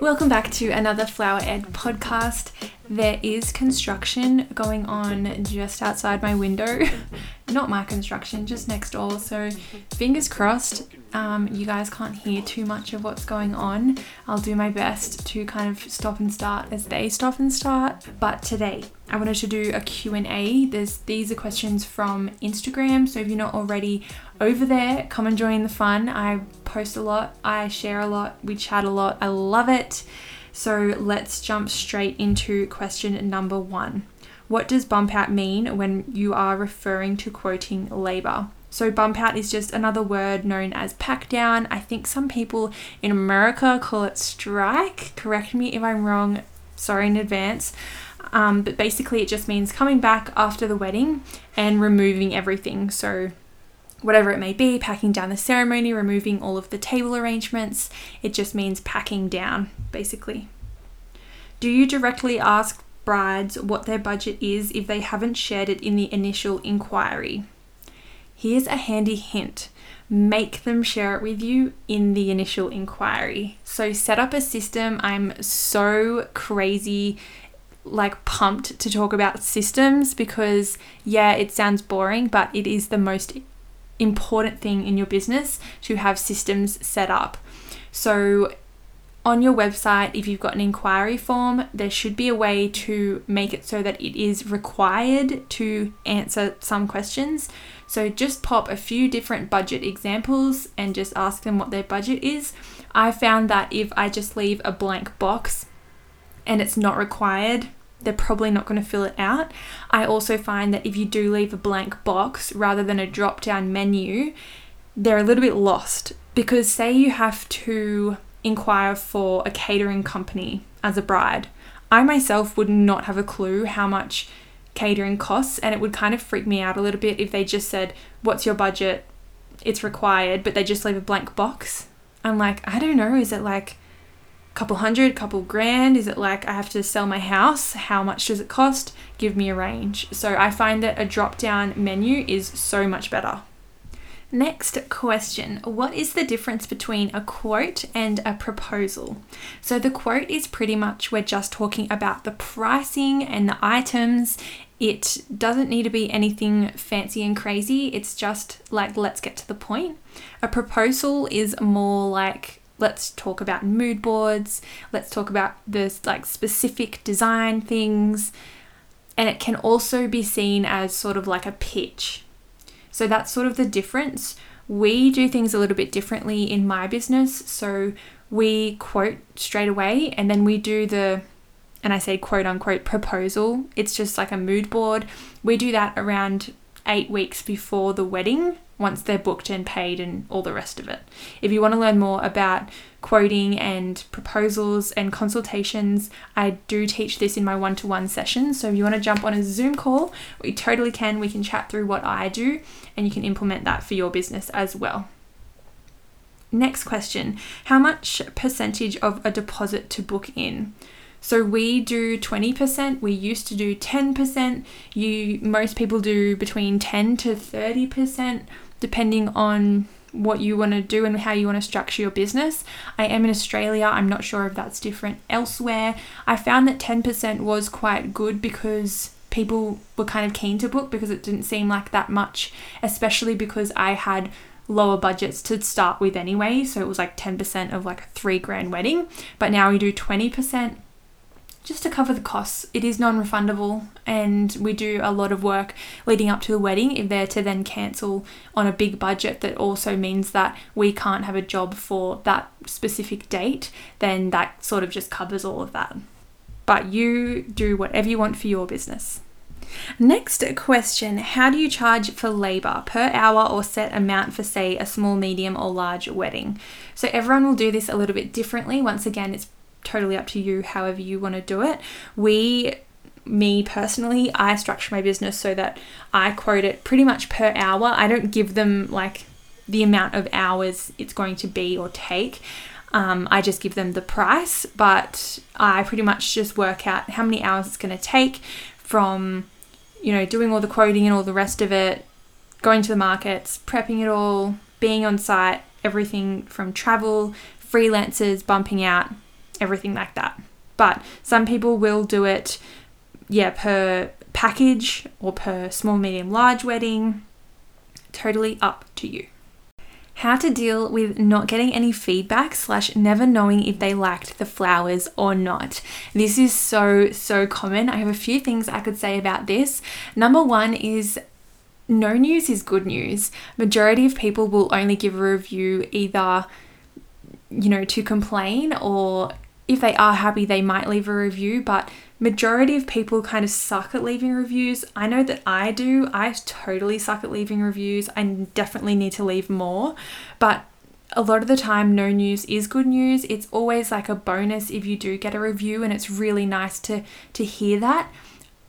Welcome back to another Flower Ed podcast. There is construction going on just outside my window. Not my construction, just next door. So, fingers crossed, um, you guys can't hear too much of what's going on. I'll do my best to kind of stop and start as they stop and start. But today, I wanted to do a Q&A. There's these are questions from Instagram, so if you're not already over there, come and join the fun. I post a lot, I share a lot, we chat a lot. I love it. So let's jump straight into question number 1. What does bump out mean when you are referring to quoting labor? So, bump out is just another word known as pack down. I think some people in America call it strike. Correct me if I'm wrong, sorry in advance. Um, but basically, it just means coming back after the wedding and removing everything. So, whatever it may be, packing down the ceremony, removing all of the table arrangements. It just means packing down, basically. Do you directly ask brides what their budget is if they haven't shared it in the initial inquiry? Here's a handy hint make them share it with you in the initial inquiry. So, set up a system. I'm so crazy like pumped to talk about systems because yeah, it sounds boring, but it is the most important thing in your business to have systems set up. So, on your website, if you've got an inquiry form, there should be a way to make it so that it is required to answer some questions. So, just pop a few different budget examples and just ask them what their budget is. I found that if I just leave a blank box and it's not required, they're probably not going to fill it out. I also find that if you do leave a blank box rather than a drop down menu, they're a little bit lost because, say, you have to inquire for a catering company as a bride. I myself would not have a clue how much catering costs, and it would kind of freak me out a little bit if they just said, What's your budget? It's required, but they just leave a blank box. I'm like, I don't know, is it like couple hundred, couple grand? Is it like I have to sell my house? How much does it cost? Give me a range. So I find that a drop down menu is so much better. Next question What is the difference between a quote and a proposal? So, the quote is pretty much we're just talking about the pricing and the items. It doesn't need to be anything fancy and crazy, it's just like let's get to the point. A proposal is more like let's talk about mood boards, let's talk about the like specific design things, and it can also be seen as sort of like a pitch. So that's sort of the difference. We do things a little bit differently in my business. So we quote straight away and then we do the and I say quote unquote proposal. It's just like a mood board. We do that around eight weeks before the wedding once they're booked and paid and all the rest of it. If you want to learn more about quoting and proposals and consultations, I do teach this in my one to one sessions. So if you want to jump on a Zoom call, we totally can. We can chat through what I do and you can implement that for your business as well. Next question How much percentage of a deposit to book in? So we do 20%, we used to do 10%. You most people do between 10 to 30% depending on what you want to do and how you want to structure your business. I am in Australia. I'm not sure if that's different elsewhere. I found that 10% was quite good because people were kind of keen to book because it didn't seem like that much, especially because I had lower budgets to start with anyway. So it was like 10% of like a three grand wedding. But now we do 20% just to cover the costs. It is non refundable, and we do a lot of work leading up to the wedding. If they're to then cancel on a big budget, that also means that we can't have a job for that specific date, then that sort of just covers all of that. But you do whatever you want for your business. Next question How do you charge for labour per hour or set amount for, say, a small, medium, or large wedding? So, everyone will do this a little bit differently. Once again, it's totally up to you, however you want to do it. We me personally, I structure my business so that I quote it pretty much per hour. I don't give them like the amount of hours it's going to be or take. Um, I just give them the price, but I pretty much just work out how many hours it's going to take from, you know, doing all the quoting and all the rest of it, going to the markets, prepping it all, being on site, everything from travel, freelancers, bumping out, everything like that. But some people will do it, yeah, per package or per small, medium, large wedding. Totally up to you. How to deal with not getting any feedback slash never knowing if they liked the flowers or not. This is so, so common. I have a few things I could say about this. Number one is no news is good news. Majority of people will only give a review either you know to complain or if they are happy they might leave a review but majority of people kind of suck at leaving reviews. I know that i do. I totally suck at leaving reviews. I definitely need to leave more but a lot of the time no news is good news. It's always like a bonus if you do get a review and it's really nice to to hear that.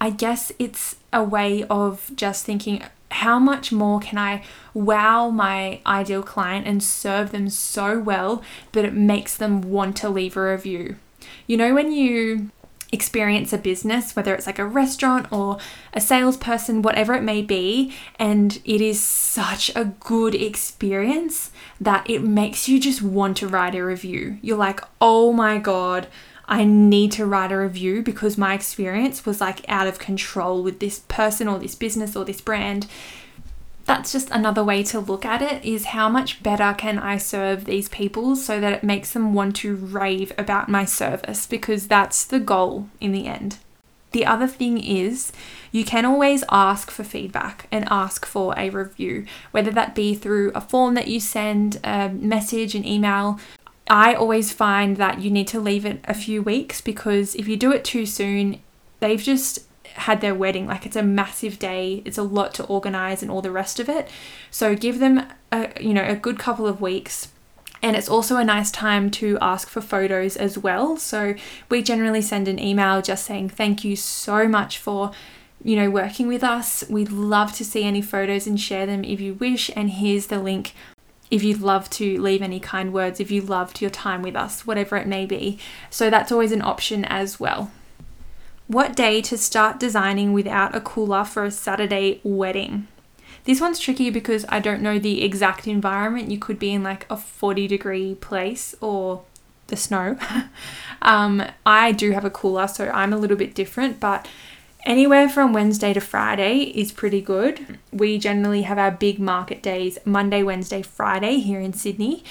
I guess it's a way of just thinking how much more can I wow my ideal client and serve them so well that it makes them want to leave a review? You know, when you experience a business, whether it's like a restaurant or a salesperson, whatever it may be, and it is such a good experience that it makes you just want to write a review. You're like, oh my God, I need to write a review because my experience was like out of control with this person or this business or this brand. That's just another way to look at it is how much better can I serve these people so that it makes them want to rave about my service because that's the goal in the end. The other thing is, you can always ask for feedback and ask for a review, whether that be through a form that you send, a message, an email, I always find that you need to leave it a few weeks because if you do it too soon, they've just had their wedding. Like it's a massive day, it's a lot to organize and all the rest of it. So give them a you know a good couple of weeks. And it's also a nice time to ask for photos as well. So we generally send an email just saying thank you so much for you know working with us. We'd love to see any photos and share them if you wish and here's the link if you'd love to leave any kind words, if you loved your time with us, whatever it may be. So that's always an option as well. What day to start designing without a cooler for a Saturday wedding? This one's tricky because I don't know the exact environment. You could be in like a 40 degree place or the snow. um, I do have a cooler, so I'm a little bit different, but Anywhere from Wednesday to Friday is pretty good. We generally have our big market days Monday, Wednesday, Friday here in Sydney.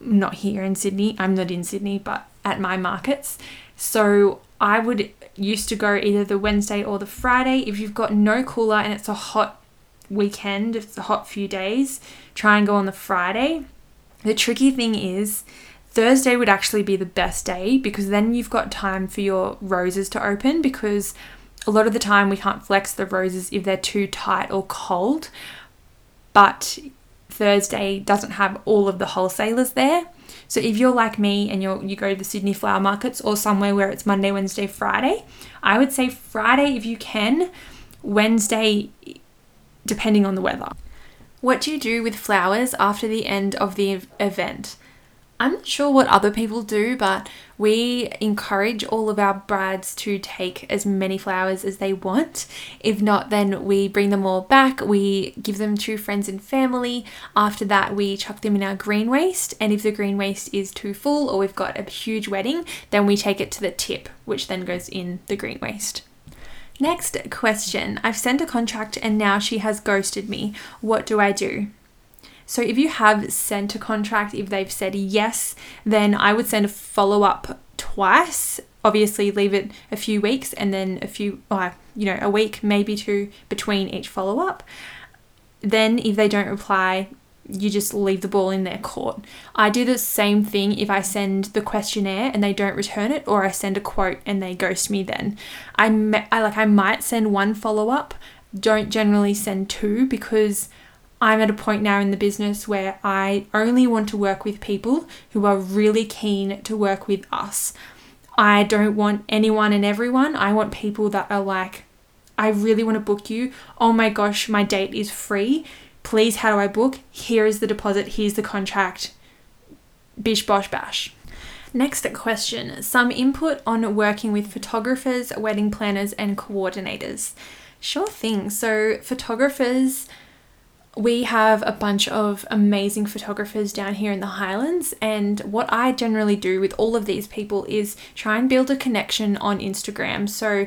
Not here in Sydney, I'm not in Sydney, but at my markets. So I would used to go either the Wednesday or the Friday. If you've got no cooler and it's a hot weekend, if it's a hot few days, try and go on the Friday. The tricky thing is, Thursday would actually be the best day because then you've got time for your roses to open because a lot of the time we can't flex the roses if they're too tight or cold, but Thursday doesn't have all of the wholesalers there. So if you're like me and you you go to the Sydney flower markets or somewhere where it's Monday, Wednesday, Friday, I would say Friday if you can, Wednesday depending on the weather. What do you do with flowers after the end of the event? I'm not sure what other people do, but we encourage all of our brides to take as many flowers as they want. If not, then we bring them all back. We give them to friends and family. After that, we chuck them in our green waste. And if the green waste is too full or we've got a huge wedding, then we take it to the tip, which then goes in the green waste. Next question I've sent a contract and now she has ghosted me. What do I do? So if you have sent a contract, if they've said yes, then I would send a follow up twice. Obviously, leave it a few weeks and then a few, you know, a week, maybe two between each follow up. Then, if they don't reply, you just leave the ball in their court. I do the same thing if I send the questionnaire and they don't return it, or I send a quote and they ghost me. Then I, I like I might send one follow up. Don't generally send two because I'm at a point now in the business where I only want to work with people who are really keen to work with us. I don't want anyone and everyone. I want people that are like, I really want to book you. Oh my gosh, my date is free. Please, how do I book? Here is the deposit, here's the contract. Bish bosh bash. Next question Some input on working with photographers, wedding planners, and coordinators. Sure thing. So, photographers we have a bunch of amazing photographers down here in the Highlands. And what I generally do with all of these people is try and build a connection on Instagram. So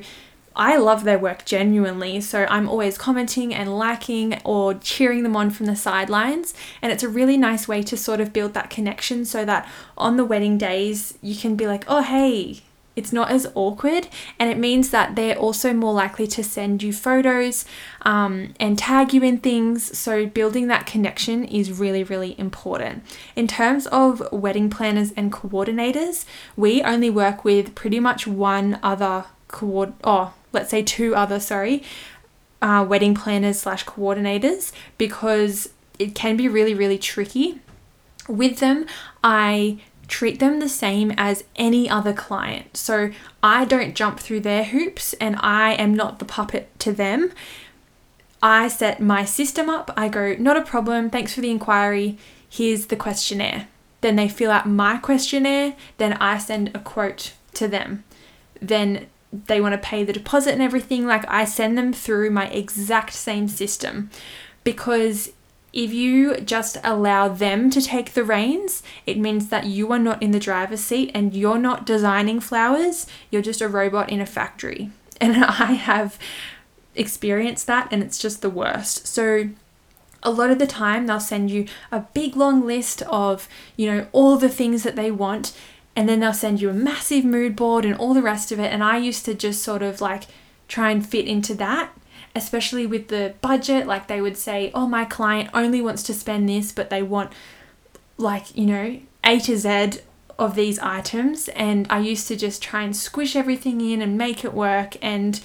I love their work genuinely. So I'm always commenting and liking or cheering them on from the sidelines. And it's a really nice way to sort of build that connection so that on the wedding days, you can be like, oh, hey, it's not as awkward, and it means that they're also more likely to send you photos um, and tag you in things. So, building that connection is really, really important. In terms of wedding planners and coordinators, we only work with pretty much one other coord, oh, let's say two other, sorry, uh, wedding planners slash coordinators because it can be really, really tricky. With them, I treat them the same as any other client. So I don't jump through their hoops and I am not the puppet to them. I set my system up. I go, not a problem. Thanks for the inquiry. Here's the questionnaire. Then they fill out my questionnaire. Then I send a quote to them. Then they want to pay the deposit and everything. Like I send them through my exact same system because if you just allow them to take the reins, it means that you are not in the driver's seat and you're not designing flowers, you're just a robot in a factory. And I have experienced that and it's just the worst. So, a lot of the time they'll send you a big long list of, you know, all the things that they want and then they'll send you a massive mood board and all the rest of it and I used to just sort of like try and fit into that especially with the budget. Like they would say, oh, my client only wants to spend this, but they want like, you know, A to Z of these items. And I used to just try and squish everything in and make it work. And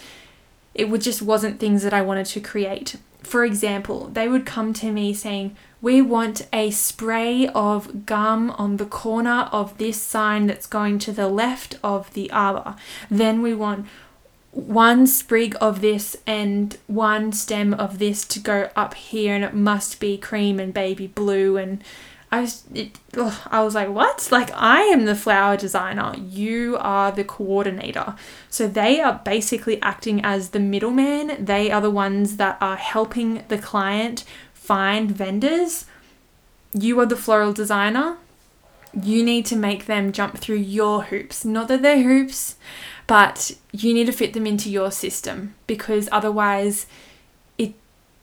it would just wasn't things that I wanted to create. For example, they would come to me saying, We want a spray of gum on the corner of this sign that's going to the left of the arbor. Then we want one sprig of this and one stem of this to go up here and it must be cream and baby blue. And I was it, ugh, I was like what? Like I am the flower designer. You are the coordinator. So they are basically acting as the middleman. They are the ones that are helping the client find vendors. You are the floral designer. You need to make them jump through your hoops not that they're hoops but you need to fit them into your system because otherwise it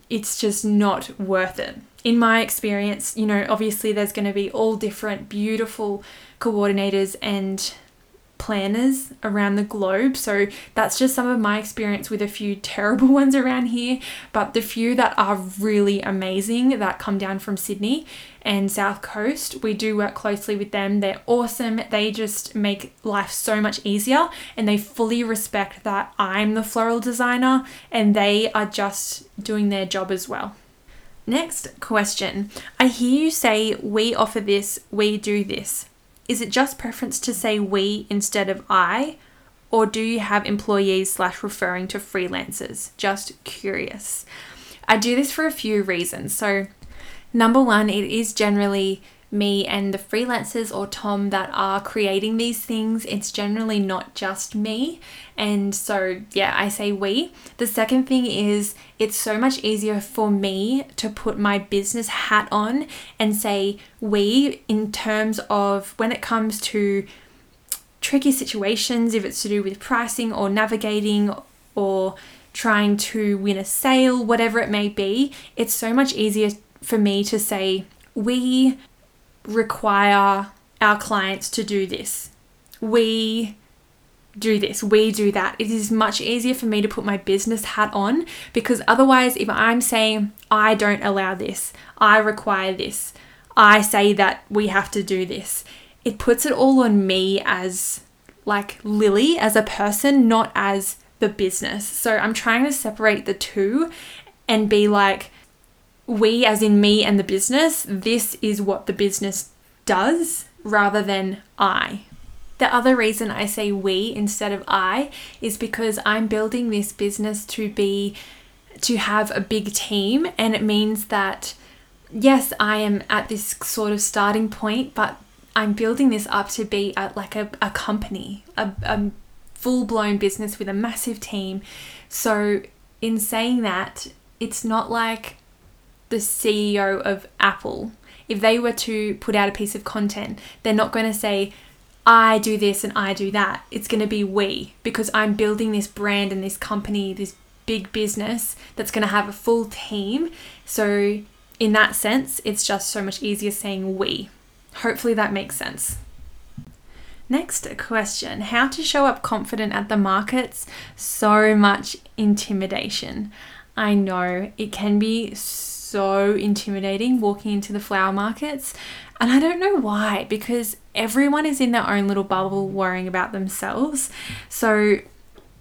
it's just not worth it. In my experience, you know, obviously there's going to be all different beautiful coordinators and planners around the globe. So that's just some of my experience with a few terrible ones around here, but the few that are really amazing that come down from Sydney and South Coast, we do work closely with them. They're awesome. They just make life so much easier and they fully respect that I'm the floral designer and they are just doing their job as well. Next question. I hear you say, we offer this, we do this. Is it just preference to say we instead of I? Or do you have employees slash referring to freelancers? Just curious. I do this for a few reasons. So, number one, it is generally me and the freelancers or Tom that are creating these things. It's generally not just me. And so, yeah, I say we. The second thing is it's so much easier for me to put my business hat on and say we in terms of when it comes to tricky situations, if it's to do with pricing or navigating or trying to win a sale, whatever it may be, it's so much easier for me to say, we require our clients to do this. We do this, we do that. It is much easier for me to put my business hat on because otherwise, if I'm saying, I don't allow this, I require this, I say that we have to do this, it puts it all on me as like Lily as a person, not as the business. So I'm trying to separate the two and be like, we, as in me and the business, this is what the business does rather than I. The other reason I say we instead of I is because I'm building this business to be to have a big team and it means that yes, I am at this sort of starting point, but I'm building this up to be a, like a, a company, a, a full blown business with a massive team. So, in saying that, it's not like the CEO of Apple, if they were to put out a piece of content, they're not going to say, I do this and I do that. It's going to be we because I'm building this brand and this company, this big business that's going to have a full team. So, in that sense, it's just so much easier saying we. Hopefully, that makes sense. Next question How to show up confident at the markets? So much intimidation. I know it can be so intimidating walking into the flower markets, and I don't know why because everyone is in their own little bubble worrying about themselves. So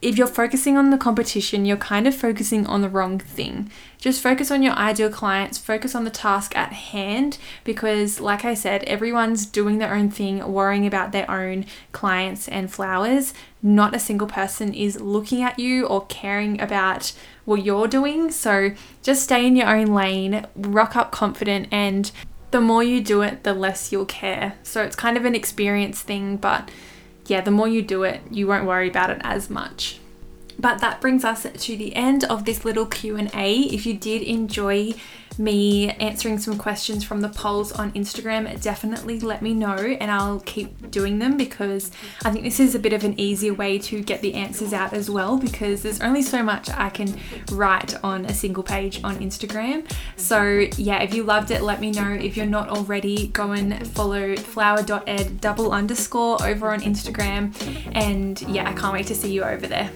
if you're focusing on the competition, you're kind of focusing on the wrong thing. Just focus on your ideal clients, focus on the task at hand because, like I said, everyone's doing their own thing, worrying about their own clients and flowers. Not a single person is looking at you or caring about what you're doing. So just stay in your own lane, rock up confident, and the more you do it, the less you'll care. So it's kind of an experience thing, but yeah, the more you do it, you won't worry about it as much. But that brings us to the end of this little Q&A. If you did enjoy me answering some questions from the polls on Instagram, definitely let me know and I'll keep doing them because I think this is a bit of an easier way to get the answers out as well because there's only so much I can write on a single page on Instagram. So, yeah, if you loved it, let me know. If you're not already, go and follow flower.ed double underscore over on Instagram. And yeah, I can't wait to see you over there.